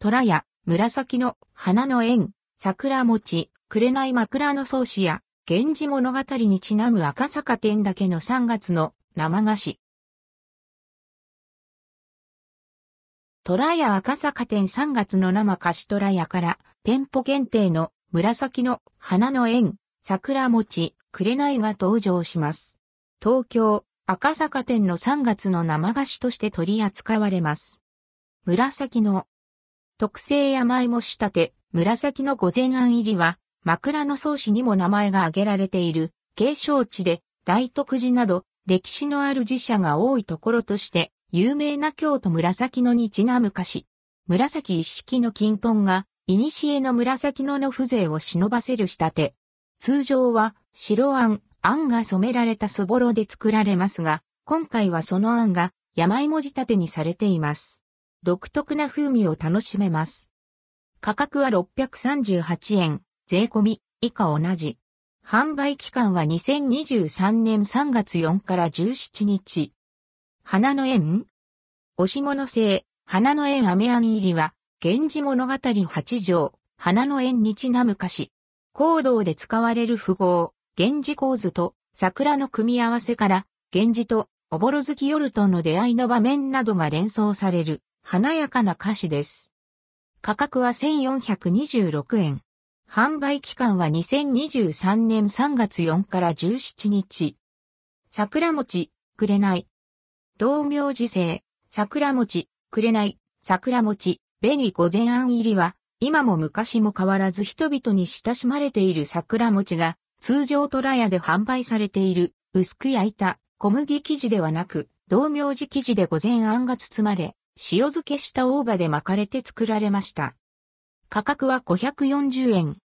虎や紫の花の縁、桜餅、紅枕の草子や、源氏物語にちなむ赤坂天だけの3月の生菓子。虎屋赤坂店3月の生菓子虎屋から店舗限定の紫の花の縁、桜餅、紅が登場します。東京赤坂店の3月の生菓子として取り扱われます。紫の特製山芋仕立て、紫の御前案入りは枕草子にも名前が挙げられている継承地で大徳寺など歴史のある寺社が多いところとして有名な京都紫のにちなむ歌詞。紫一式の金豚が、古の紫のの風情を忍ばせる仕立て。通常は白あん、が染められたそぼろで作られますが、今回はそのあんが山芋仕立てにされています。独特な風味を楽しめます。価格は638円、税込み、以下同じ。販売期間は2023年3月4から17日。花の縁押し物製、花の縁飴あん入りは、源氏物語八条、花の縁にちなむ歌詞。行動で使われる符号、源氏構図と。桜の組み合わせから、源氏と。おぼろ月夜との出会いの場面などが連想される、華やかな歌詞です。価格は1426円。販売期間は2023年3月4から17日。桜餅、くれない。道明寺生、桜餅、くれない、桜餅、紅御前案入りは、今も昔も変わらず人々に親しまれている桜餅が、通常虎屋で販売されている、薄く焼いた小麦生地ではなく、道明寺生地で御前案が包まれ、塩漬けした大葉で巻かれて作られました。価格は540円。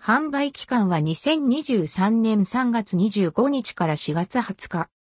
販売期間は2023年3月25日から4月20日。